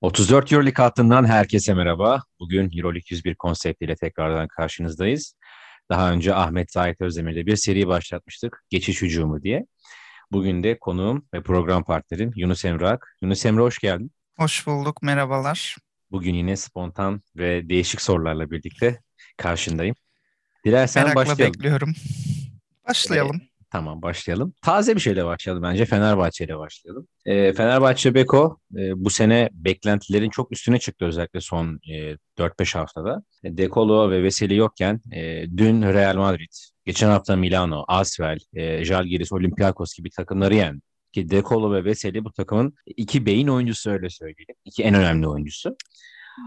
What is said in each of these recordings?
34 Euroleague hattından herkese merhaba. Bugün Euroleague 101 konseptiyle tekrardan karşınızdayız. Daha önce Ahmet Zahit Özdemir'le bir seri başlatmıştık. Geçiş hücumu diye. Bugün de konuğum ve program partnerim Yunus Emrak. Yunus Emre hoş geldin. Hoş bulduk, merhabalar. Bugün yine spontan ve değişik sorularla birlikte karşındayım. Dilersen Merakla başlayalım. bekliyorum. Başlayalım. Tamam başlayalım. Taze bir şeyle başlayalım bence. Fenerbahçe ile başlayalım. E, Fenerbahçe Beko e, bu sene beklentilerin çok üstüne çıktı özellikle son e, 4-5 haftada. E, Dekolo ve Veseli yokken e, dün Real Madrid, geçen hafta Milano, Asvel, e, Žalgiris, Olympiakos gibi takımları yendi. Ki Dekolo ve Veseli bu takımın iki beyin oyuncusu öyle söyleyelim. İki en önemli oyuncusu.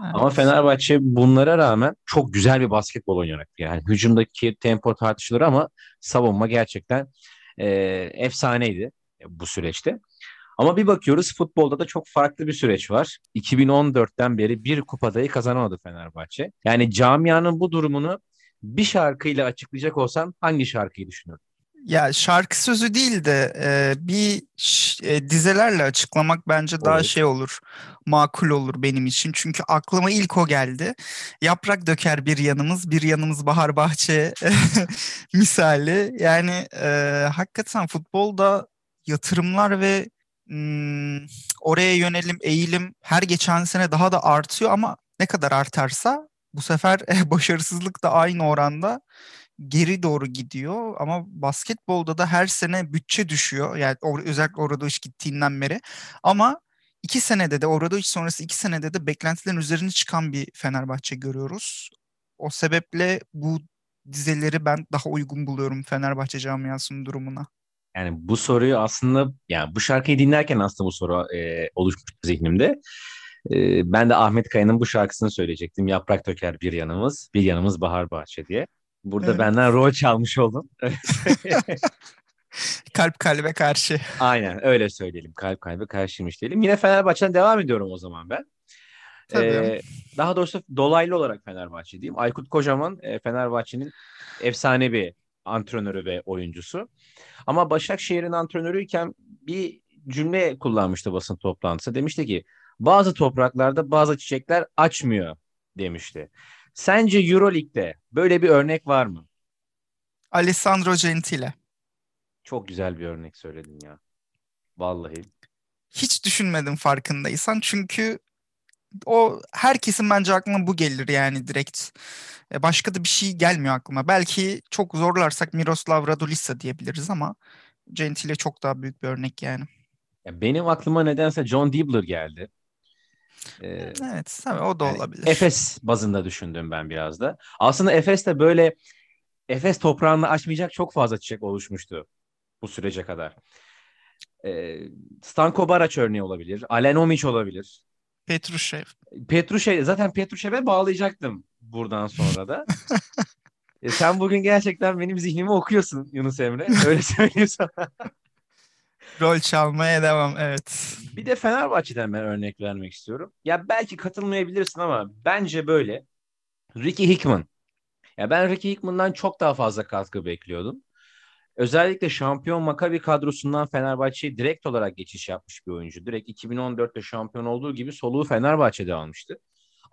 Evet. Ama Fenerbahçe bunlara rağmen çok güzel bir basketbol oynayarak yani hücumdaki tempo tartışılır ama savunma gerçekten e, efsaneydi bu süreçte. Ama bir bakıyoruz futbolda da çok farklı bir süreç var. 2014'ten beri bir kupadayı kazanamadı Fenerbahçe. Yani camianın bu durumunu bir şarkıyla açıklayacak olsan hangi şarkıyı düşünürdün? Ya şarkı sözü değil de e, bir e, dizelerle açıklamak bence daha Olur. şey olur, makul olur benim için. Çünkü aklıma ilk o geldi. Yaprak döker bir yanımız, bir yanımız bahar bahçe misali. Yani e, hakikaten futbolda yatırımlar ve mm, oraya yönelim, eğilim her geçen sene daha da artıyor ama ne kadar artarsa bu sefer başarısızlık da aynı oranda geri doğru gidiyor ama basketbolda da her sene bütçe düşüyor. Yani or- özellikle Obradoviç gittiğinden beri. Ama iki senede de Obradoviç sonrası iki senede de beklentilerin üzerine çıkan bir Fenerbahçe görüyoruz. O sebeple bu dizeleri ben daha uygun buluyorum Fenerbahçe camiasının durumuna. Yani bu soruyu aslında yani bu şarkıyı dinlerken aslında bu soru e, oluşmuştu zihnimde. E, ben de Ahmet Kaya'nın bu şarkısını söyleyecektim. Yaprak döker bir yanımız, bir yanımız bahar bahçe diye. Burada Evet. benden rol çalmış oldum. Kalp kalbe karşı. Aynen öyle söyleyelim. Kalp kalbe karşıymış diyelim. Yine Fenerbahçe'den devam ediyorum o zaman ben. Tabii. Ee, daha doğrusu dolaylı olarak Fenerbahçe diyeyim. Aykut Kocaman e, Fenerbahçe'nin efsane bir antrenörü ve oyuncusu. Ama Başakşehir'in antrenörüyken bir cümle kullanmıştı basın toplantısı. Demişti ki bazı topraklarda bazı çiçekler açmıyor demişti. Sence Euroleague'de böyle bir örnek var mı? Alessandro Gentile. Çok güzel bir örnek söyledin ya. Vallahi. Hiç düşünmedim farkındaysan çünkü o herkesin bence aklına bu gelir yani direkt. E, Başka da bir şey gelmiyor aklıma. Belki çok zorlarsak Miroslav Raduljic diyebiliriz ama Gentile çok daha büyük bir örnek yani. Ya benim aklıma nedense John Dibbler geldi. Ee, Evet, tabii o da yani olabilir. Efes bazında düşündüm ben biraz da. Aslında Efes'te böyle Efes toprağını açmayacak çok fazla çiçek oluşmuştu bu sürece kadar. Ee, Stanko Barac örneği olabilir. Alen Omic olabilir. Petrushev. Petrushev, zaten Petrushev'e bağlayacaktım buradan sonra da. E, sen bugün gerçekten benim zihnimi okuyorsun Yunus Emre. Öyle söyleyeyim sana. Rol çalmaya devam, evet. Bir de Fenerbahçe'den ben örnek vermek istiyorum. Ya belki katılmayabilirsin ama bence böyle. Ricky Hickman. Ya ben Ricky Hickman'dan çok daha fazla katkı bekliyordum. Özellikle şampiyon Maccabi kadrosundan Fenerbahçe'ye direkt olarak geçiş yapmış bir oyuncu. Direkt 2014'te şampiyon olduğu gibi soluğu Fenerbahçe'de almıştı.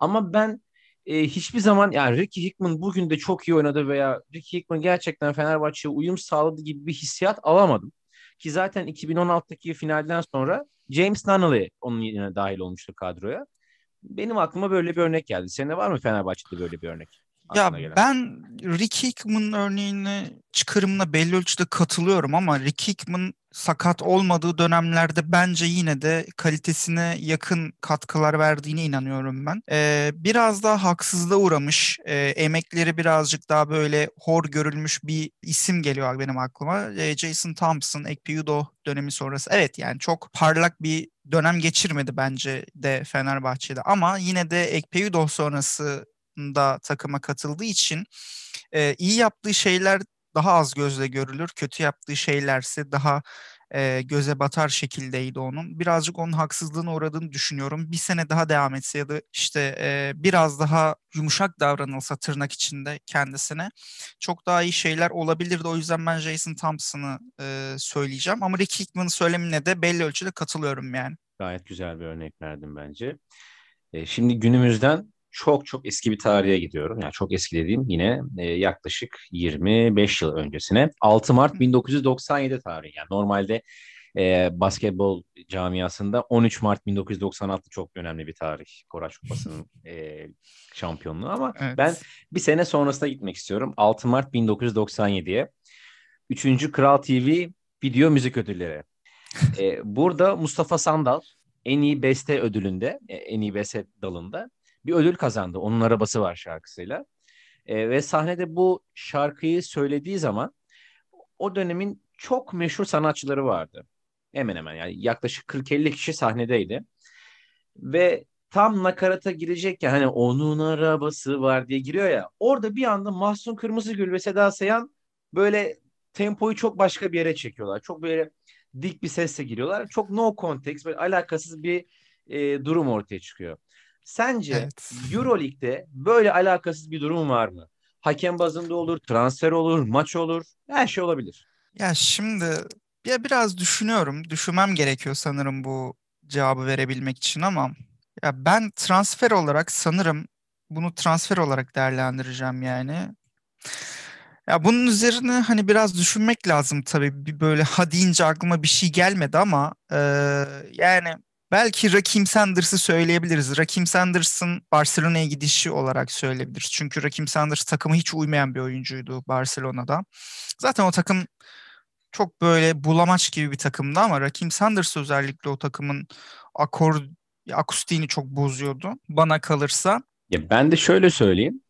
Ama ben e, hiçbir zaman yani Ricky Hickman bugün de çok iyi oynadı veya Ricky Hickman gerçekten Fenerbahçe'ye uyum sağladı gibi bir hissiyat alamadım. Ki zaten 2016'daki finalden sonra James Nunnally onun yerine dahil olmuştu kadroya. Benim aklıma böyle bir örnek geldi. Senin var mı Fenerbahçe'de böyle bir örnek? Ya gelen? ben Rick Hickman örneğine çıkarımına belli ölçüde katılıyorum ama Rick Hickman sakat olmadığı dönemlerde bence yine de kalitesine yakın katkılar verdiğine inanıyorum ben. Ee, biraz daha haksızlığa uğramış, e, emekleri birazcık daha böyle hor görülmüş bir isim geliyor benim aklıma. Ee, Jason Thompson, Ekpe Udoh dönemi sonrası. Evet yani çok parlak bir dönem geçirmedi bence de Fenerbahçe'de ama yine de Ekpe Udoh sonrası da takıma katıldığı için e, iyi yaptığı şeyler daha az gözle görülür. Kötü yaptığı şeylerse daha e, göze batar şekildeydi onun. Birazcık onun haksızlığına uğradığını düşünüyorum. Bir sene daha devam etse ya da işte e, biraz daha yumuşak davranılsa tırnak içinde kendisine çok daha iyi şeyler olabilirdi. O yüzden ben Jason Thompson'ı e, söyleyeceğim. Ama Rick Hickman'ın söylemine de belli ölçüde katılıyorum yani. Gayet güzel bir örnek verdim bence. E, şimdi günümüzden çok çok eski bir tarihe gidiyorum. Yani çok eski dediğim yine e, yaklaşık 25 yıl öncesine. 6 Mart 1997 tarihi. Yani normalde e, basketbol camiasında 13 Mart 1996 çok önemli bir tarih. Koraç Kupası'nın e, şampiyonluğu ama evet. ben bir sene sonrasına gitmek istiyorum. 6 Mart 1997'ye. 3. Kral TV Video Müzik Ödülleri. e, burada Mustafa Sandal en iyi beste ödülünde, e, en iyi beste dalında bir ödül kazandı. Onun arabası var şarkısıyla. E, ve sahnede bu şarkıyı söylediği zaman o dönemin çok meşhur sanatçıları vardı. Hemen hemen yani yaklaşık 40-50 kişi sahnedeydi. Ve tam nakarata girecekken hani onun arabası var diye giriyor ya. Orada bir anda Mahsun Kırmızıgül ve Seda Sayan böyle tempoyu çok başka bir yere çekiyorlar. Çok böyle dik bir sesle giriyorlar. Çok no context böyle alakasız bir e, durum ortaya çıkıyor. Sence evet. Euroleague'de böyle alakasız bir durum var mı? Hakem bazında olur, transfer olur, maç olur, her şey olabilir. Ya şimdi ya biraz düşünüyorum. Düşünmem gerekiyor sanırım bu cevabı verebilmek için ama ya ben transfer olarak sanırım bunu transfer olarak değerlendireceğim yani. Ya bunun üzerine hani biraz düşünmek lazım tabii. Bir böyle ha deyince aklıma bir şey gelmedi ama e, yani belki Rakim Sanders'ı söyleyebiliriz. Rakim Sanders'ın Barcelona'ya gidişi olarak söyleyebiliriz. Çünkü Rakim Sanders takımı hiç uymayan bir oyuncuydu Barcelona'da. Zaten o takım çok böyle bulamaç gibi bir takımdı ama Rakim Sanders özellikle o takımın akor akustiğini çok bozuyordu bana kalırsa. Ya ben de şöyle söyleyeyim.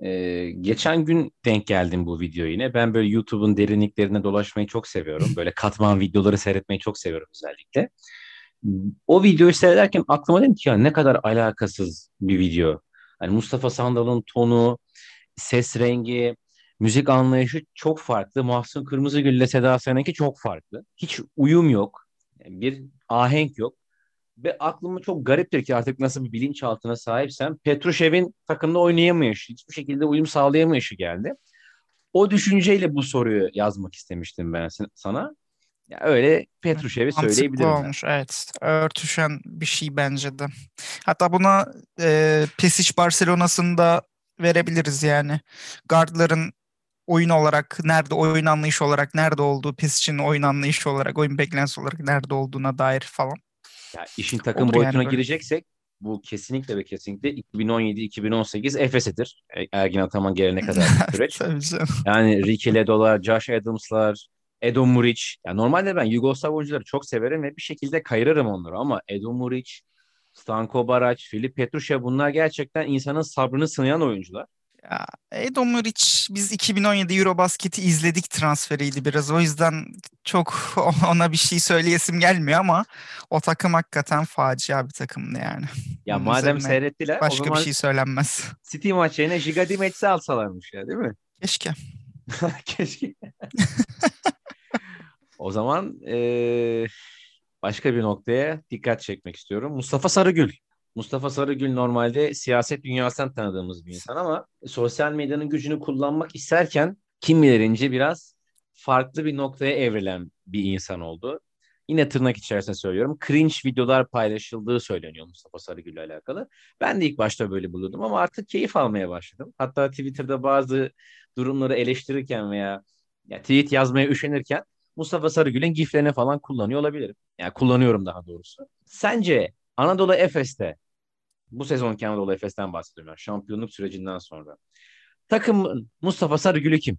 Ee, geçen gün denk geldim bu video yine. Ben böyle YouTube'un derinliklerine dolaşmayı çok seviyorum. Böyle katman videoları seyretmeyi çok seviyorum özellikle. O videoyu seyrederken aklıma dedim ki ya ne kadar alakasız bir video. Hani Mustafa Sandal'ın tonu, ses rengi, müzik anlayışı çok farklı. Mahsun Kırmızıgül ile Seda Sayan'ınki çok farklı. Hiç uyum yok. Bir ahenk yok. Ve aklıma çok gariptir ki artık nasıl bir bilinçaltına sahipsem Petrushev'in takımda oynayamayışı, hiçbir şekilde uyum sağlayamayışı geldi. O düşünceyle bu soruyu yazmak istemiştim ben sana. Ya öyle Petrushev'i söyleyebilirim. olmuş ben. evet. Örtüşen bir şey bence de. Hatta buna e, Pesic Barcelona'sında verebiliriz yani. Guardların oyun olarak nerede, oyun anlayışı olarak nerede olduğu, Pesic'in oyun anlayışı olarak, oyun beklentisi olarak nerede olduğuna dair falan. Ya işin takım Olur boyutuna yani gireceksek bu kesinlikle ve kesinlikle 2017-2018 Efes'idir. E, Ergin Ataman gelene kadar bir süreç. yani Ricky Ledo'lar, Josh Adams'lar, Edo Muric. Yani normalde ben Yugoslav oyuncuları çok severim ve bir şekilde kayırırım onları ama Edo Muric, Stanko Barac, Filip Petrushev bunlar gerçekten insanın sabrını sınayan oyuncular. Ya, Edo Muric biz 2017 Eurobasket'i izledik transferiydi biraz. O yüzden çok ona bir şey söyleyesim gelmiyor ama o takım hakikaten facia bir takımdı yani. Ya Bunun madem seyrettiler başka o zaman bir şey söylenmez. City maçı yerine Giga Dimets'i alsalarmış ya değil mi? Keşke. Keşke. o zaman ee, başka bir noktaya dikkat çekmek istiyorum. Mustafa Sarıgül Mustafa Sarıgül normalde siyaset dünyasından tanıdığımız bir insan ama sosyal medyanın gücünü kullanmak isterken kim bilerince biraz farklı bir noktaya evrilen bir insan oldu. Yine tırnak içerisinde söylüyorum. Cringe videolar paylaşıldığı söyleniyor Mustafa Sarıgül ile alakalı. Ben de ilk başta böyle buluyordum ama artık keyif almaya başladım. Hatta Twitter'da bazı durumları eleştirirken veya ya tweet yazmaya üşenirken Mustafa Sarıgül'ün giflerini falan kullanıyor olabilirim. Yani kullanıyorum daha doğrusu. Sence Anadolu Efes'te bu sezonki Anadolu Efes'ten bahsediyorum. Yani şampiyonluk sürecinden sonra. Takım Mustafa Sarıgül'ü kim?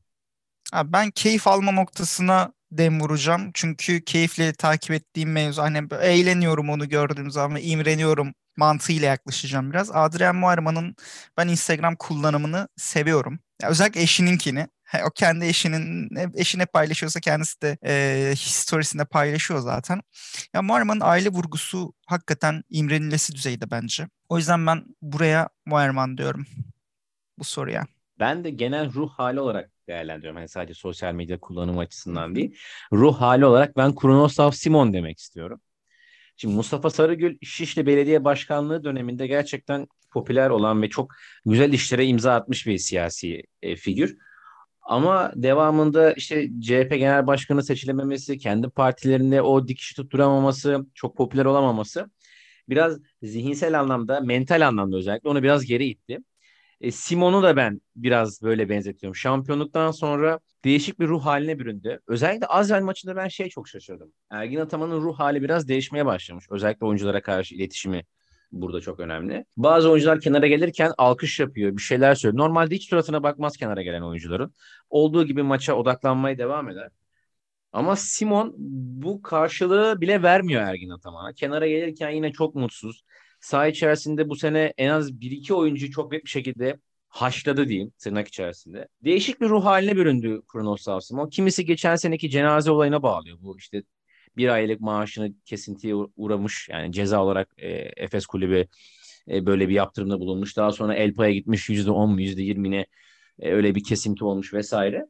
Abi ben keyif alma noktasına dem vuracağım. Çünkü keyifle takip ettiğim mevzu. Hani eğleniyorum onu gördüğüm zaman imreniyorum mantığıyla yaklaşacağım biraz. Adrian Muarman'ın ben Instagram kullanımını seviyorum. Ya özellikle eşininkini. O kendi eşinin eşine paylaşıyorsa kendisi de e, storiesinde paylaşıyor zaten. Ya Muarman'ın aile vurgusu hakikaten imrenilesi düzeyde bence. O yüzden ben buraya Muarman diyorum bu soruya. Ben de genel ruh hali olarak değerlendiriyorum. Hani sadece sosyal medya kullanımı açısından değil. Ruh hali olarak ben Kronoslav Simon demek istiyorum. Şimdi Mustafa Sarıgül Şişli Belediye Başkanlığı döneminde gerçekten popüler olan ve çok güzel işlere imza atmış bir siyasi e, figür. Ama devamında işte CHP Genel Başkanı seçilememesi, kendi partilerinde o dikişi tutturamaması, çok popüler olamaması biraz zihinsel anlamda, mental anlamda özellikle onu biraz geri itti. E, Simon'u da ben biraz böyle benzetiyorum. Şampiyonluktan sonra değişik bir ruh haline büründü. Özellikle Azrail maçında ben şey çok şaşırdım. Ergin Ataman'ın ruh hali biraz değişmeye başlamış. Özellikle oyunculara karşı iletişimi burada çok önemli. Bazı oyuncular kenara gelirken alkış yapıyor, bir şeyler söylüyor. Normalde hiç suratına bakmaz kenara gelen oyuncuların. Olduğu gibi maça odaklanmaya devam eder. Ama Simon bu karşılığı bile vermiyor Ergin Ataman'a. Kenara gelirken yine çok mutsuz. Saha içerisinde bu sene en az 1-2 oyuncu çok net bir şekilde haşladı diyeyim tırnak içerisinde. Değişik bir ruh haline büründü Kronos Simon. Kimisi geçen seneki cenaze olayına bağlıyor. Bu işte bir aylık maaşını kesintiye uğramış yani ceza olarak e, Efes Kulübü e, böyle bir yaptırımda bulunmuş. Daha sonra Elpa'ya gitmiş %10 mu %20'ne e, öyle bir kesinti olmuş vesaire.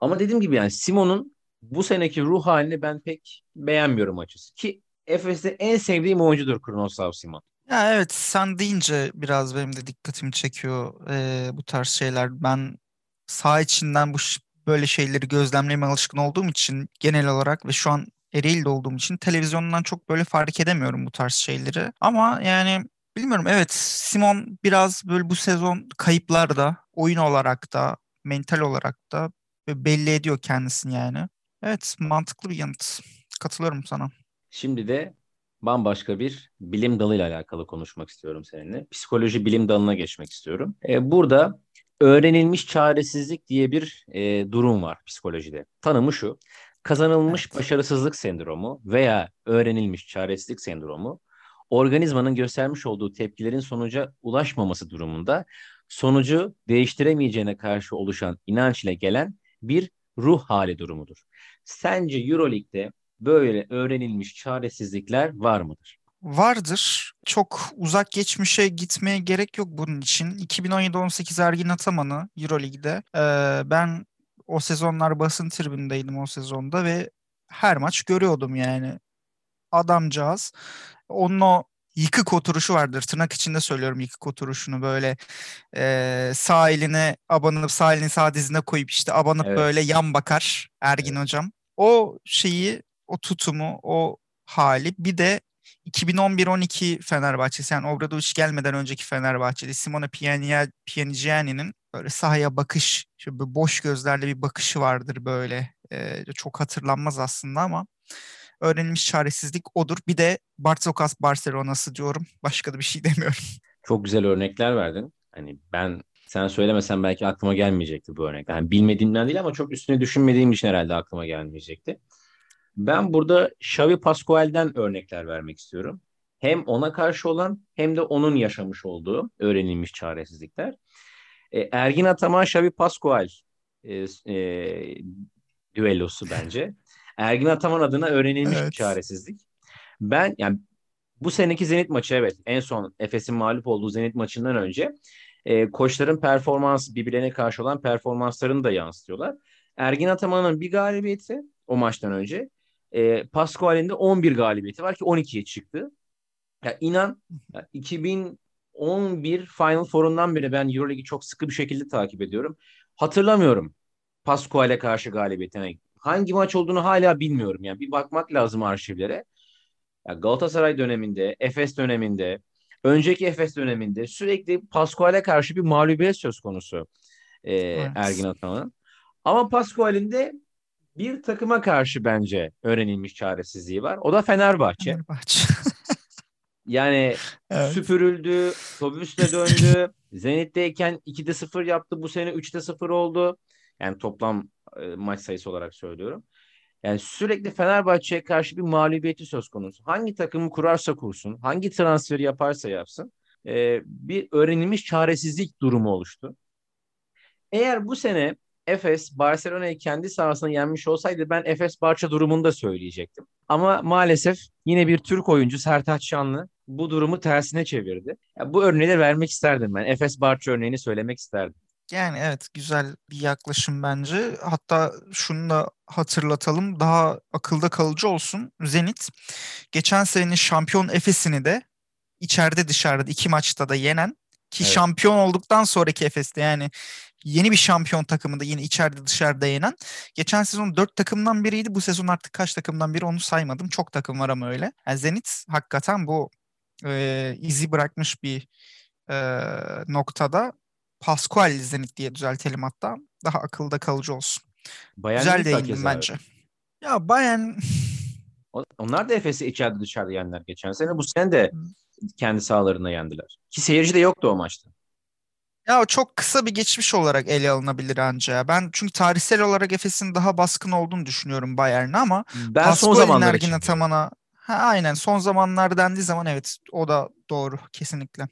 Ama dediğim gibi yani Simon'un bu seneki ruh halini ben pek beğenmiyorum açısı. Ki Efes'te en sevdiğim oyuncudur Kronoslav Simon. Ya evet sen deyince biraz benim de dikkatimi çekiyor e, bu tarz şeyler. Ben sağ içinden bu böyle şeyleri gözlemlemeye alışkın olduğum için genel olarak ve şu an Ereğli'de olduğum için televizyondan çok böyle fark edemiyorum bu tarz şeyleri. Ama yani bilmiyorum evet Simon biraz böyle bu sezon kayıplarda oyun olarak da mental olarak da belli ediyor kendisini yani. Evet mantıklı bir yanıt. Katılıyorum sana. Şimdi de bambaşka bir bilim dalıyla alakalı konuşmak istiyorum seninle. Psikoloji bilim dalına geçmek istiyorum. Ee, burada öğrenilmiş çaresizlik diye bir e, durum var psikolojide. Tanımı şu. Kazanılmış evet. başarısızlık sendromu veya öğrenilmiş çaresizlik sendromu organizmanın göstermiş olduğu tepkilerin sonuca ulaşmaması durumunda sonucu değiştiremeyeceğine karşı oluşan inanç ile gelen bir ruh hali durumudur. Sence EuroLeague'de böyle öğrenilmiş çaresizlikler var mıdır? Vardır. Çok uzak geçmişe gitmeye gerek yok bunun için. 2017-18 Ergin Ataman'ı Euroleague'de e, ben o sezonlar basın tribündeydim o sezonda ve her maç görüyordum yani. Adamcağız onun o yıkık oturuşu vardır. Tırnak içinde söylüyorum yıkık oturuşunu böyle e, sağ eline abanıp sağ elini sağ dizine koyup işte abanıp evet. böyle yan bakar Ergin evet. hocam. O şeyi, o tutumu, o hali bir de 2011-12 Fenerbahçesi yani Obradoviç gelmeden önceki Fenerbahçe'de Simone Pianigiani'nin böyle sahaya bakış, şöyle boş gözlerle bir bakışı vardır böyle. Ee, çok hatırlanmaz aslında ama öğrenilmiş çaresizlik odur. Bir de Bartokas Barcelona'sı diyorum. Başka da bir şey demiyorum. Çok güzel örnekler verdin. Hani ben sen söylemesen belki aklıma gelmeyecekti bu örnekler. Yani bilmediğimden değil ama çok üstüne düşünmediğim için herhalde aklıma gelmeyecekti. Ben burada Xavi Pascual'den örnekler vermek istiyorum. Hem ona karşı olan hem de onun yaşamış olduğu öğrenilmiş çaresizlikler. E, Ergin Ataman, Xavi Pascual e, e, düellosu bence. Ergin Ataman adına öğrenilmiş evet. bir çaresizlik. Ben yani bu seneki Zenit maçı evet en son Efes'in mağlup olduğu Zenit maçından önce e, koçların performans birbirlerine karşı olan performanslarını da yansıtıyorlar. Ergin Ataman'ın bir galibiyeti o maçtan önce. E, Pascual'in de 11 galibiyeti var ki 12'ye çıktı. Ya inan ya 2011 Final Four'undan beri ben EuroLeague'i çok sıkı bir şekilde takip ediyorum. Hatırlamıyorum Pascual'e karşı galibiyetine. Hangi maç olduğunu hala bilmiyorum. Yani bir bakmak lazım arşivlere. Ya Galatasaray döneminde, Efes döneminde, önceki Efes döneminde sürekli Pascual'e karşı bir mağlubiyet söz konusu e, evet. Ergin Ataman'ın. Ama Pascual'in de bir takıma karşı bence öğrenilmiş çaresizliği var. O da Fenerbahçe. Fenerbahçe. yani evet. süpürüldü, otobüsle döndü. Zenit'teyken 2'de 0 yaptı. Bu sene 3'te 0 oldu. Yani toplam e, maç sayısı olarak söylüyorum. Yani sürekli Fenerbahçe'ye karşı bir mağlubiyeti söz konusu. Hangi takımı kurarsa kursun, hangi transferi yaparsa yapsın e, bir öğrenilmiş çaresizlik durumu oluştu. Eğer bu sene Efes Barcelona'yı kendi sahasına yenmiş olsaydı ben Efes Barça durumunu da söyleyecektim. Ama maalesef yine bir Türk oyuncu Sertaç Şanlı bu durumu tersine çevirdi. Yani bu örneği de vermek isterdim ben. Efes Barça örneğini söylemek isterdim. Yani evet güzel bir yaklaşım bence. Hatta şunu da hatırlatalım daha akılda kalıcı olsun. Zenit geçen senenin şampiyon Efes'ini de içeride dışarıda iki maçta da yenen ki evet. şampiyon olduktan sonraki Efes'te yani yeni bir şampiyon takımında yine içeride dışarıda yenen. Geçen sezon dört takımdan biriydi. Bu sezon artık kaç takımdan biri onu saymadım. Çok takım var ama öyle. Yani Zenit hakikaten bu e, izi bırakmış bir e, noktada. Pascual Zenit diye düzeltelim hatta. Daha akılda kalıcı olsun. Bayern Güzel değindim bence. Ya Bayern onlar da Efes'i içeride dışarıda yendiler geçen sene. Bu sene de kendi sahalarında yendiler. Ki seyirci de yoktu o maçta. Ya o çok kısa bir geçmiş olarak ele alınabilir ancak. Ben çünkü tarihsel olarak Efes'in daha baskın olduğunu düşünüyorum Bayern'e ama ben son zamanlar için. Tamana, ha, aynen son zamanlar dendiği zaman evet o da doğru kesinlikle.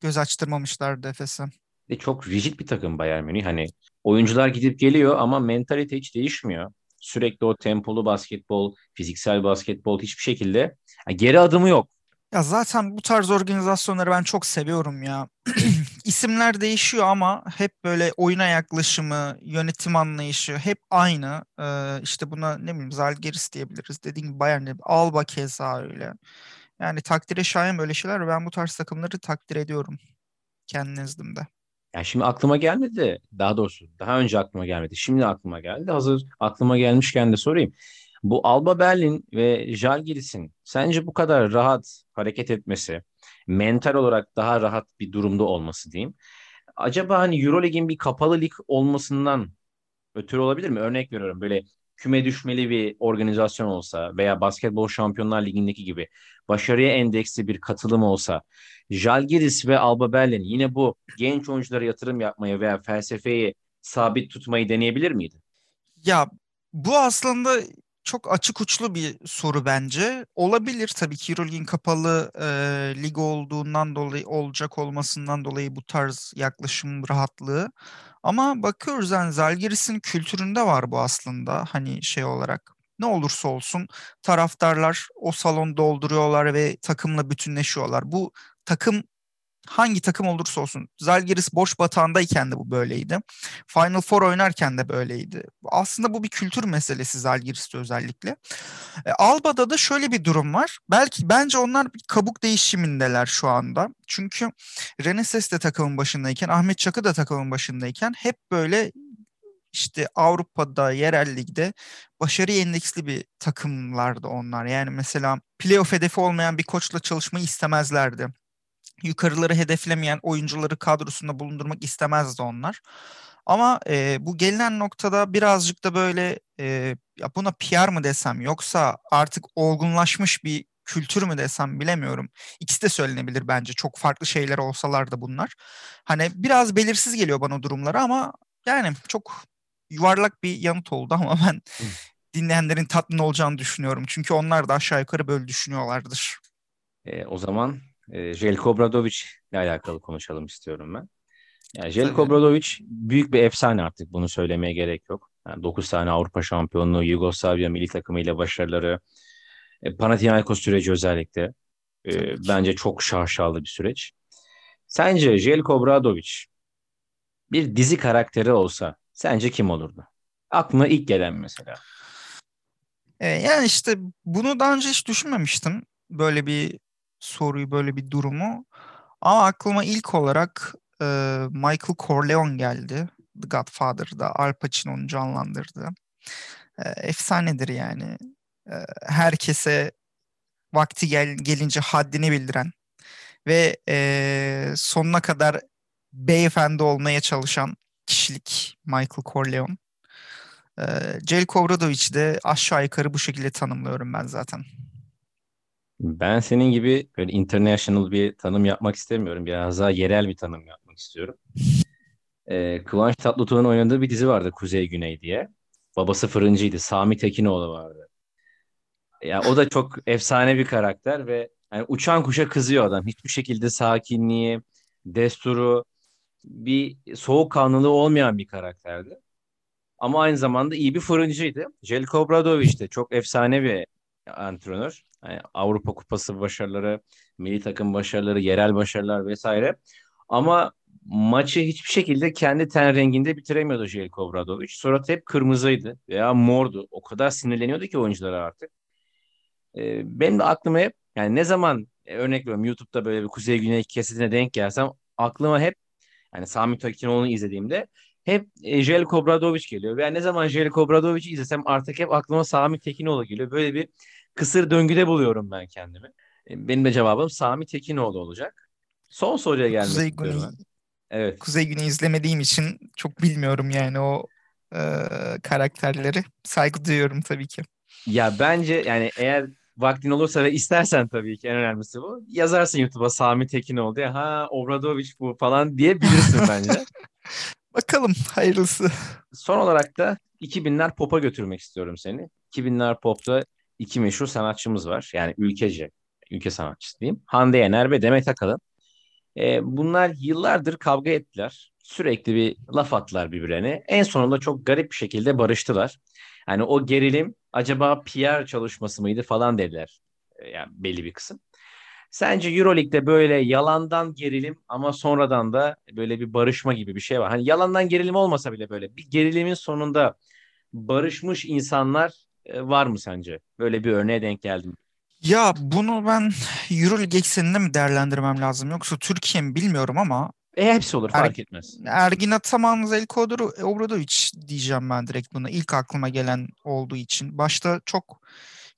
Göz açtırmamışlardı Efes'e. E çok rigid bir takım Bayern Münih. Hani oyuncular gidip geliyor ama mentalite hiç değişmiyor. Sürekli o tempolu basketbol, fiziksel basketbol hiçbir şekilde yani geri adımı yok. Ya zaten bu tarz organizasyonları ben çok seviyorum ya. İsimler değişiyor ama hep böyle oyuna yaklaşımı, yönetim anlayışı hep aynı. Ee, işte buna ne bileyim Zalgiris diyebiliriz. Dediğim gibi Bayern Alba keza öyle. Yani takdire şayan böyle şeyler. Ben bu tarz takımları takdir ediyorum kendi nezdimde. Yani şimdi aklıma gelmedi. Daha doğrusu daha önce aklıma gelmedi. Şimdi aklıma geldi. Hazır aklıma gelmişken de sorayım. Bu Alba Berlin ve Žalgiris'in sence bu kadar rahat hareket etmesi, mental olarak daha rahat bir durumda olması diyeyim. Acaba hani Eurolig'in bir kapalı lig olmasından ötürü olabilir mi? Örnek veriyorum böyle küme düşmeli bir organizasyon olsa veya Basketbol Şampiyonlar Ligi'ndeki gibi başarıya endeksli bir katılım olsa Jalgiris ve Alba Berlin yine bu genç oyunculara yatırım yapmayı veya felsefeyi sabit tutmayı deneyebilir miydi? Ya bu aslında çok açık uçlu bir soru bence. Olabilir tabii ki Euroleague'in kapalı e, lig olduğundan dolayı olacak olmasından dolayı bu tarz yaklaşım rahatlığı. Ama bakıyoruz yani Zalgiris'in kültüründe var bu aslında hani şey olarak. Ne olursa olsun taraftarlar o salonu dolduruyorlar ve takımla bütünleşiyorlar. Bu takım hangi takım olursa olsun. Zalgiris boş batağındayken de bu böyleydi. Final Four oynarken de böyleydi. Aslında bu bir kültür meselesi Zalgiris'te özellikle. E, Alba'da da şöyle bir durum var. Belki bence onlar bir kabuk değişimindeler şu anda. Çünkü Reneses de takımın başındayken, Ahmet Çakı da takımın başındayken hep böyle işte Avrupa'da, yerel ligde başarı endeksli bir takımlardı onlar. Yani mesela playoff hedefi olmayan bir koçla çalışmayı istemezlerdi yukarıları hedeflemeyen oyuncuları kadrosunda bulundurmak istemezdi onlar. Ama e, bu gelinen noktada birazcık da böyle e, ya buna PR mı desem yoksa artık olgunlaşmış bir kültür mü desem bilemiyorum. İkisi de söylenebilir bence. Çok farklı şeyler olsalar da bunlar. Hani biraz belirsiz geliyor bana durumları ama yani çok yuvarlak bir yanıt oldu ama ben dinleyenlerin tatmin olacağını düşünüyorum. Çünkü onlar da aşağı yukarı böyle düşünüyorlardır. E, o zaman e, Jelko Obradovic ile alakalı konuşalım istiyorum ben. Yani Jelko Obradovic büyük bir efsane artık bunu söylemeye gerek yok. Yani 9 tane Avrupa şampiyonluğu, Yugoslavya milli takımıyla başarıları, e, Panathinaikos süreci özellikle e, bence çok şaşalı bir süreç. Sence Jelko Obradovic bir dizi karakteri olsa sence kim olurdu? Aklına ilk gelen mesela. E, yani işte bunu daha önce hiç düşünmemiştim. Böyle bir soruyu, böyle bir durumu. Ama aklıma ilk olarak e, Michael Corleone geldi. The Godfather'da Al Pacino'nun canlandırdı. E, efsanedir yani. E, herkese vakti gel, gelince haddini bildiren ve e, sonuna kadar beyefendi olmaya çalışan kişilik Michael Corleone. E, Jelko Obradoviç'i de aşağı yukarı bu şekilde tanımlıyorum ben zaten. Ben senin gibi böyle international bir tanım yapmak istemiyorum. Biraz daha yerel bir tanım yapmak istiyorum. Ee, Kıvanç Tatlıtuğ'un oynadığı bir dizi vardı Kuzey Güney diye. Babası fırıncıydı. Sami Tekinoğlu vardı. Ya o da çok efsane bir karakter ve yani uçan kuşa kızıyor adam. Hiçbir şekilde sakinliği, desturu, bir soğukkanlılığı olmayan bir karakterdi. Ama aynı zamanda iyi bir fırıncıydı. Jelko Obradoviç de çok efsane bir antrenör. Yani Avrupa Kupası başarıları, milli takım başarıları, yerel başarılar vesaire. Ama maçı hiçbir şekilde kendi ten renginde bitiremiyordu Jelko Obradovic. Suratı hep kırmızıydı veya mordu. O kadar sinirleniyordu ki oyunculara artık. Ee, benim de aklıma hep yani ne zaman e, örnek veriyorum YouTube'da böyle bir kuzey güney kesitine denk gelsem aklıma hep hani Sami Tekinoğlu'nu izlediğimde hep e, Jelko Obradoviç geliyor. Ben ne zaman Jelko Obradoviç'i izlesem artık hep aklıma Sami Tekinoğlu geliyor. Böyle bir kısır döngüde buluyorum ben kendimi. E, benim de cevabım Sami Tekinoğlu olacak. Son soruya gelmek Kuzey istiyorum. Güney, evet. Kuzey Güney izlemediğim için çok bilmiyorum yani o e, karakterleri. Saygı duyuyorum tabii ki. Ya bence yani eğer vaktin olursa ve istersen tabii ki en önemlisi bu. Yazarsın YouTube'a Sami Tekinoğlu diye. Ha Obradoviç bu falan diyebilirsin bence. Bakalım hayırlısı. Son olarak da 2000'ler pop'a götürmek istiyorum seni. 2000'ler pop'ta iki meşhur sanatçımız var. Yani ülkece, ülke sanatçısı diyeyim. Hande Yener ve Demet Akalın. E, bunlar yıllardır kavga ettiler. Sürekli bir laf attılar birbirlerine. En sonunda çok garip bir şekilde barıştılar. Yani o gerilim acaba PR çalışması mıydı falan dediler. E, yani belli bir kısım. Sence Euroleague'de böyle yalandan gerilim ama sonradan da böyle bir barışma gibi bir şey var. Hani yalandan gerilim olmasa bile böyle bir gerilimin sonunda barışmış insanlar e, var mı sence? Böyle bir örneğe denk geldim. Ya bunu ben Euroleague ekseninde mi değerlendirmem lazım yoksa Türkiye mi bilmiyorum ama e hepsi olur fark er, etmez. Ergin Ataman, Zeljko Obradoviç diyeceğim ben direkt buna. İlk aklıma gelen olduğu için. Başta çok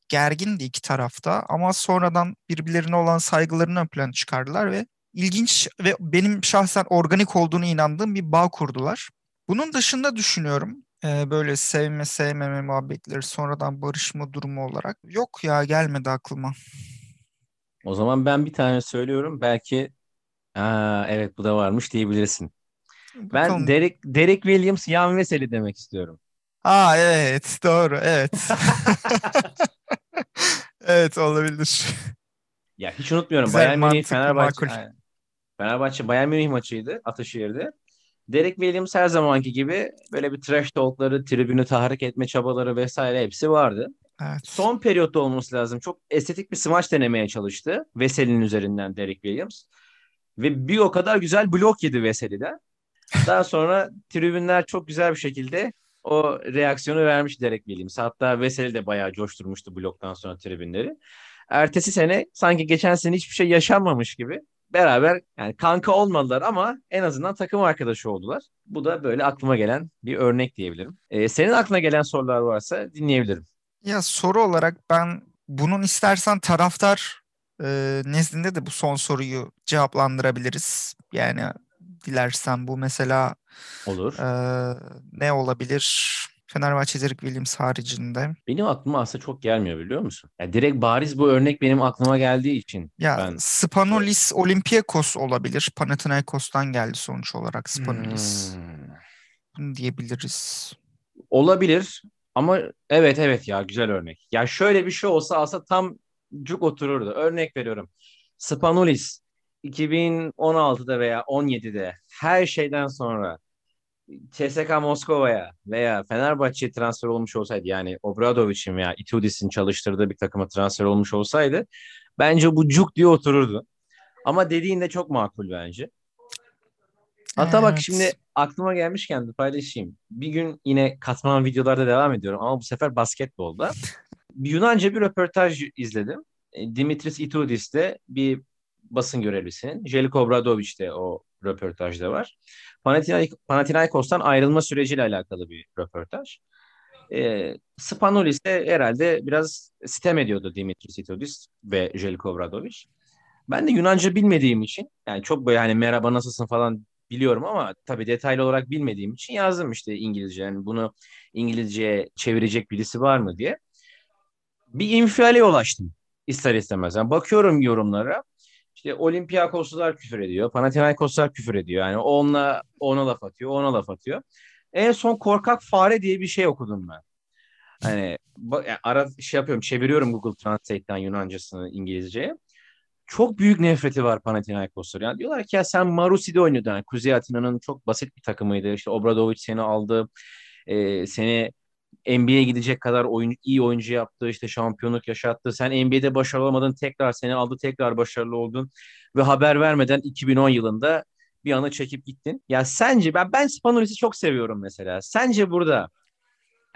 gergindi iki tarafta ama sonradan birbirlerine olan saygılarını ön plana çıkardılar ve ilginç ve benim şahsen organik olduğunu inandığım bir bağ kurdular. Bunun dışında düşünüyorum e, böyle sevme sevmeme muhabbetleri sonradan barışma durumu olarak yok ya gelmedi aklıma. O zaman ben bir tane söylüyorum belki Aa, evet bu da varmış diyebilirsin. Bakalım. Ben Derek, Derek Williams, Yan Veseli demek istiyorum. Aa evet doğru evet. evet olabilir. Ya hiç unutmuyorum. Güzel, Bayern Münih Fenerbahçe. Makul. Fenerbahçe Bayern Münih maçıydı Ataşehir'de. Derek Williams her zamanki gibi böyle bir trash talkları, tribünü tahrik etme çabaları vesaire hepsi vardı. Evet. Son periyotta olması lazım. Çok estetik bir smaç denemeye çalıştı. Veseli'nin üzerinden Derek Williams. Ve bir o kadar güzel blok yedi Veseli'den. Daha sonra tribünler çok güzel bir şekilde o reaksiyonu vermiş Derek Williams. Hatta Veseli de bayağı coşturmuştu bloktan sonra tribünleri. Ertesi sene sanki geçen sene hiçbir şey yaşanmamış gibi beraber yani kanka olmadılar ama en azından takım arkadaşı oldular. Bu da böyle aklıma gelen bir örnek diyebilirim. Ee, senin aklına gelen sorular varsa dinleyebilirim. Ya soru olarak ben bunun istersen taraftar e, nezdinde de bu son soruyu cevaplandırabiliriz. Yani dilersen bu mesela olur. E, ne olabilir? Fenerbahçe Derek Williams haricinde. Benim aklıma aslında çok gelmiyor biliyor musun? Yani direkt bariz bu örnek benim aklıma geldiği için. Ya ben... Spanolis Olympiakos olabilir. Panathinaikos'tan geldi sonuç olarak Spanolis. Hmm. Bunu diyebiliriz. Olabilir ama evet evet ya güzel örnek. Ya şöyle bir şey olsa aslında tam cuk otururdu. Örnek veriyorum. Spanulis 2016'da veya 17'de her şeyden sonra CSKA Moskova'ya veya Fenerbahçe'ye transfer olmuş olsaydı yani Obradoviç'in veya Itudis'in çalıştırdığı bir takıma transfer olmuş olsaydı bence bu cuk diye otururdu. Ama dediğinde çok makul bence. Hatta evet. bak şimdi aklıma gelmişken de paylaşayım. Bir gün yine katman videolarda devam ediyorum ama bu sefer basketbolda. Yunanca bir röportaj izledim. E, Dimitris Itudis de bir basın görevlisinin. Jeliko Obradoviç de o röportajda var. Panathinaikos'tan ayrılma süreciyle alakalı bir röportaj. E, Spanulis de herhalde biraz sitem ediyordu Dimitris Itudis ve Jeliko Obradoviç. Ben de Yunanca bilmediğim için yani çok böyle hani merhaba nasılsın falan biliyorum ama tabii detaylı olarak bilmediğim için yazdım işte İngilizce. Yani bunu İngilizceye çevirecek birisi var mı diye. Bir infiale yol açtım ister istemez. Yani bakıyorum yorumlara. İşte Olympiakoslar küfür ediyor. Panathinaikoslar küfür ediyor. Yani onunla ona laf atıyor, ona laf atıyor. En son korkak fare diye bir şey okudum ben. Hani ara şey yapıyorum, çeviriyorum Google Translate'ten Yunancasını İngilizceye. Çok büyük nefreti var Panathinaikoslar. Yani diyorlar ki ya sen Marusi'de oynuyordun. Yani Kuzey Atina'nın çok basit bir takımıydı. İşte Obradovic seni aldı. E, seni NBA'ye gidecek kadar oyun, iyi oyuncu yaptı, işte şampiyonluk yaşattı. Sen NBA'de başarılı olmadın, tekrar seni aldı, tekrar başarılı oldun ve haber vermeden 2010 yılında bir anı çekip gittin. Ya sence ben ben Spanulis'i çok seviyorum mesela. Sence burada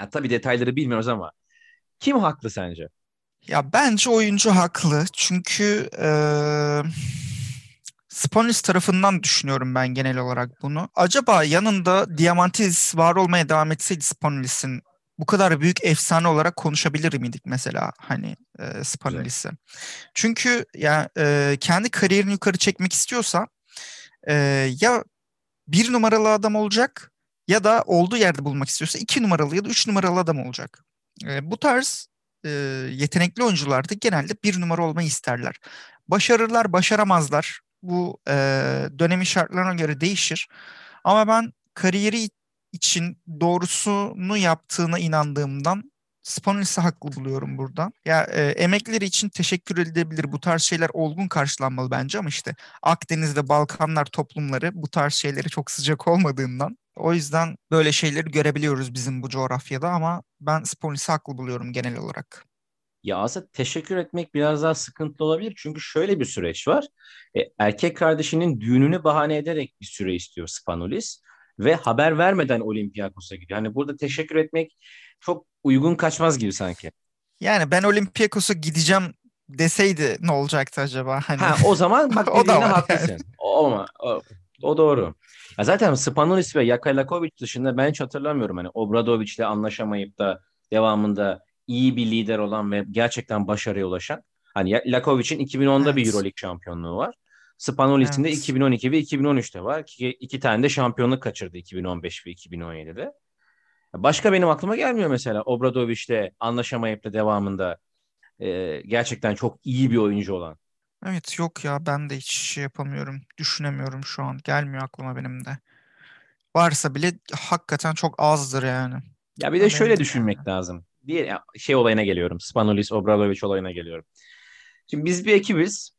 ya tabii detayları bilmiyoruz ama kim haklı sence? Ya bence oyuncu haklı. Çünkü e, Sponis tarafından düşünüyorum ben genel olarak bunu. Acaba yanında Diamantis var olmaya devam etseydi Sponis'in bu kadar büyük efsane olarak konuşabilir miydik mesela hani e, Spanolis'i? Çünkü ya e, kendi kariyerini yukarı çekmek istiyorsa e, ya bir numaralı adam olacak ya da olduğu yerde bulmak istiyorsa iki numaralı ya da üç numaralı adam olacak. E, bu tarz e, yetenekli oyuncular da genelde bir numara olmayı isterler. Başarırlar, başaramazlar. Bu e, dönemin şartlarına göre değişir. Ama ben kariyeri için doğrusunu yaptığına inandığımdan Spanils'i haklı buluyorum burada. Ya e, emekleri için teşekkür edilebilir. Bu tarz şeyler olgun karşılanmalı bence ama işte Akdeniz'de Balkanlar toplumları bu tarz şeyleri çok sıcak olmadığından o yüzden böyle şeyleri görebiliyoruz bizim bu coğrafyada ama ben Spanils'i haklı buluyorum genel olarak. Ya aslında teşekkür etmek biraz daha sıkıntılı olabilir. Çünkü şöyle bir süreç var. E, erkek kardeşinin düğününü bahane ederek bir süre istiyor Spanolis ve haber vermeden Olympiakos'a gidiyor. Hani burada teşekkür etmek çok uygun kaçmaz gibi sanki. Yani ben Olympiakos'a gideceğim deseydi ne olacaktı acaba? Hani... Ha, o zaman bak o da var haklısın. Yani. O, ama, o, o doğru. Ya zaten Spanolis ve Jakalakovic dışında ben hiç hatırlamıyorum. Hani Obradovic'le anlaşamayıp da devamında iyi bir lider olan ve gerçekten başarıya ulaşan. Hani Lakovic'in 2010'da evet. bir Euroleague şampiyonluğu var. Spanolis'in evet. de 2012 ve 2013'te var. İki, iki tane de şampiyonluk kaçırdı 2015 ve 2017'de. Başka benim aklıma gelmiyor mesela Obradoviç'te anlaşamayıp da devamında e, gerçekten çok iyi bir oyuncu olan. Evet yok ya ben de hiç şey yapamıyorum. Düşünemiyorum şu an. Gelmiyor aklıma benim de. Varsa bile hakikaten çok azdır yani. Ya bir de şöyle düşünmek yani. lazım. Diye şey olayına geliyorum. Spanolis Obradoviç olayına geliyorum. Şimdi biz bir ekibiz.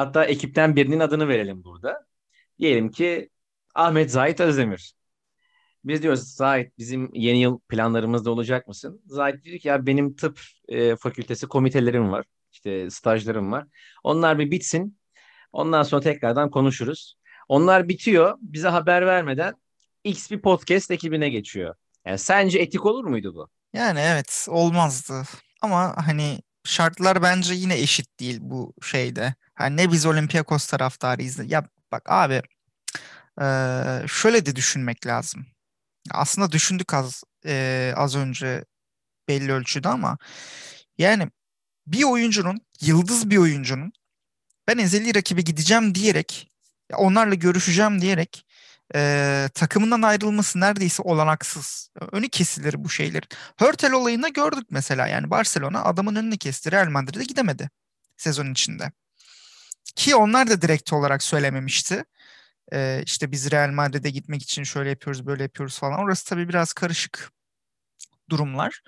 Hatta ekipten birinin adını verelim burada. Diyelim ki Ahmet Zahit Özdemir. Biz diyoruz Zahit bizim yeni yıl planlarımızda olacak mısın? Zahit diyor ki ya benim tıp e, fakültesi komitelerim var. İşte stajlarım var. Onlar bir bitsin. Ondan sonra tekrardan konuşuruz. Onlar bitiyor. Bize haber vermeden X bir podcast ekibine geçiyor. Yani sence etik olur muydu bu? Yani evet olmazdı. Ama hani şartlar bence yine eşit değil bu şeyde. Yani ne biz Olympiakos taraftarıyız. Ya bak abi şöyle de düşünmek lazım. Aslında düşündük az az önce belli ölçüde ama yani bir oyuncunun, yıldız bir oyuncunun ben ezeli rakibi gideceğim diyerek, onlarla görüşeceğim diyerek e, takımından ayrılması neredeyse olanaksız. Önü kesilir bu şeyler. Hörtel olayında gördük mesela yani Barcelona adamın önünü kesti. Real Madrid'e gidemedi sezon içinde. Ki onlar da direkt olarak söylememişti. Ee, işte biz Real Madrid'e gitmek için şöyle yapıyoruz böyle yapıyoruz falan. Orası tabii biraz karışık durumlar.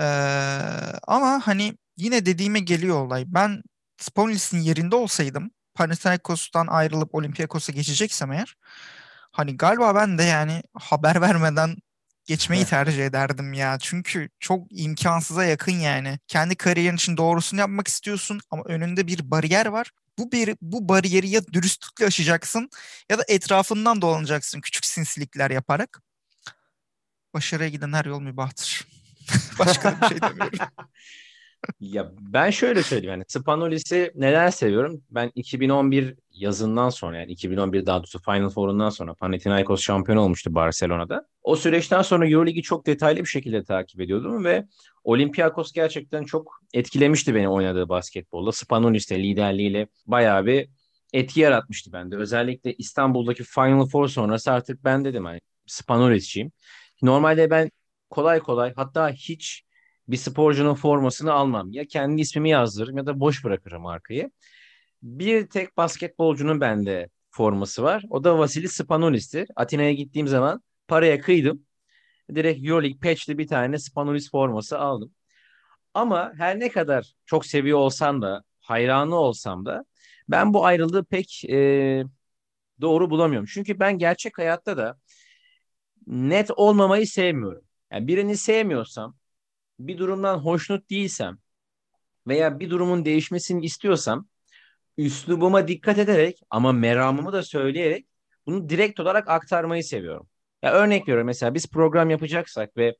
Ee, ama hani yine dediğime geliyor olay. Ben Spolinis'in yerinde olsaydım Panathinaikos'tan ayrılıp Olympiakos'a geçeceksem eğer hani galiba ben de yani haber vermeden geçmeyi tercih ederdim ya. Çünkü çok imkansıza yakın yani. Kendi kariyerin için doğrusunu yapmak istiyorsun ama önünde bir bariyer var. Bu bir bu bariyeri ya dürüstlükle aşacaksın ya da etrafından dolanacaksın küçük sinsilikler yaparak. Başarıya giden her yol mübahtır. Başka bir şey demiyorum. ya ben şöyle söyleyeyim yani Spanolis'i neden seviyorum? Ben 2011 yazından sonra yani 2011 daha doğrusu Final Four'undan sonra Panathinaikos şampiyon olmuştu Barcelona'da. O süreçten sonra Euroligi çok detaylı bir şekilde takip ediyordum ve Olympiakos gerçekten çok etkilemişti beni oynadığı basketbolda. Spanolis'te liderliğiyle bayağı bir etki yaratmıştı bende. Özellikle İstanbul'daki Final Four sonrası artık ben dedim hani Spanolis'çiyim. Normalde ben kolay kolay hatta hiç bir sporcunun formasını almam. Ya kendi ismimi yazdırırım ya da boş bırakırım markayı. Bir tek basketbolcunun bende forması var. O da Vasili Spanolis'tir. Atina'ya gittiğim zaman paraya kıydım. Direkt Euroleague patch'li bir tane Spanolis forması aldım. Ama her ne kadar çok seviyor olsam da, hayranı olsam da ben bu ayrılığı pek e, doğru bulamıyorum. Çünkü ben gerçek hayatta da net olmamayı sevmiyorum. Yani birini sevmiyorsam bir durumdan hoşnut değilsem veya bir durumun değişmesini istiyorsam üslubuma dikkat ederek ama meramımı da söyleyerek bunu direkt olarak aktarmayı seviyorum. Ya örnek veriyorum mesela biz program yapacaksak ve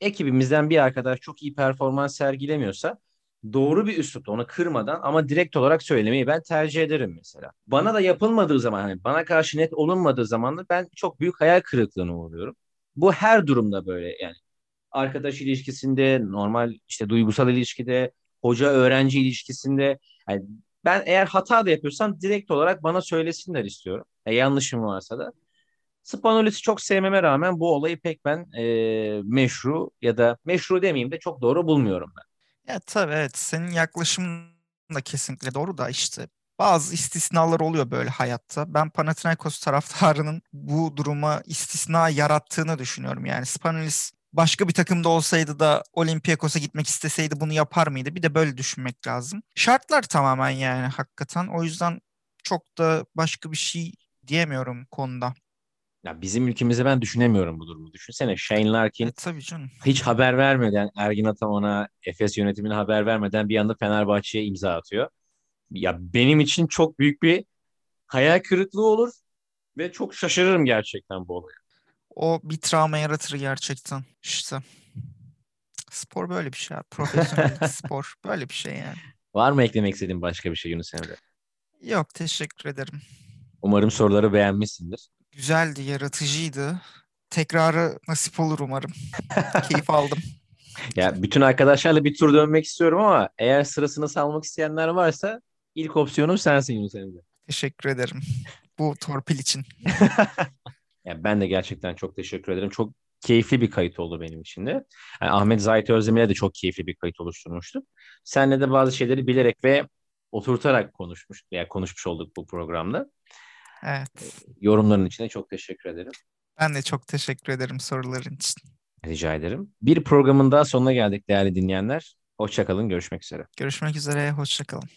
ekibimizden bir arkadaş çok iyi performans sergilemiyorsa doğru bir üslupla onu kırmadan ama direkt olarak söylemeyi ben tercih ederim mesela. Bana da yapılmadığı zaman hani bana karşı net olunmadığı zaman da ben çok büyük hayal kırıklığına uğruyorum. Bu her durumda böyle yani arkadaş ilişkisinde, normal işte duygusal ilişkide, hoca öğrenci ilişkisinde yani ben eğer hata da yapıyorsam direkt olarak bana söylesinler istiyorum. Ya yanlışım varsa da. Spanolist'i çok sevmeme rağmen bu olayı pek ben e, meşru ya da meşru demeyeyim de çok doğru bulmuyorum ben. Ya tabii evet senin yaklaşımın da kesinlikle doğru da işte bazı istisnalar oluyor böyle hayatta. Ben Panathinaikos taraftarının bu duruma istisna yarattığını düşünüyorum. Yani Spanoulis başka bir takımda olsaydı da Olympiakos'a gitmek isteseydi bunu yapar mıydı? Bir de böyle düşünmek lazım. Şartlar tamamen yani hakikaten. O yüzden çok da başka bir şey diyemiyorum konuda. Ya bizim ülkemizde ben düşünemiyorum bu durumu. Düşünsene Shane Larkin E, tabii canım. hiç haber vermeden Ergin Ataman'a, Efes yönetimine haber vermeden bir anda Fenerbahçe'ye imza atıyor. Ya benim için çok büyük bir hayal kırıklığı olur ve çok şaşırırım gerçekten bu olaya. O bir travma yaratır gerçekten. İşte spor böyle bir şey. Profesyonel spor böyle bir şey yani. Var mı eklemek istediğin başka bir şey Yunus Emre? Yok teşekkür ederim. Umarım soruları beğenmişsindir. Güzeldi, yaratıcıydı. Tekrarı nasip olur umarım. Keyif aldım. Ya bütün arkadaşlarla bir tur dönmek istiyorum ama eğer sırasını salmak isteyenler varsa ilk opsiyonum sensin Yunus Emre. Teşekkür ederim bu torpil için. Ya ben de gerçekten çok teşekkür ederim. Çok keyifli bir kayıt oldu benim için de. Yani Ahmet Zahit Özdemir'e de çok keyifli bir kayıt oluşturmuştuk. Seninle de bazı şeyleri bilerek ve oturtarak konuşmuş, yani konuşmuş olduk bu programda. Evet. Yorumların için de çok teşekkür ederim. Ben de çok teşekkür ederim soruların için. Rica ederim. Bir programın daha sonuna geldik değerli dinleyenler. Hoşçakalın, görüşmek üzere. Görüşmek üzere, hoşçakalın.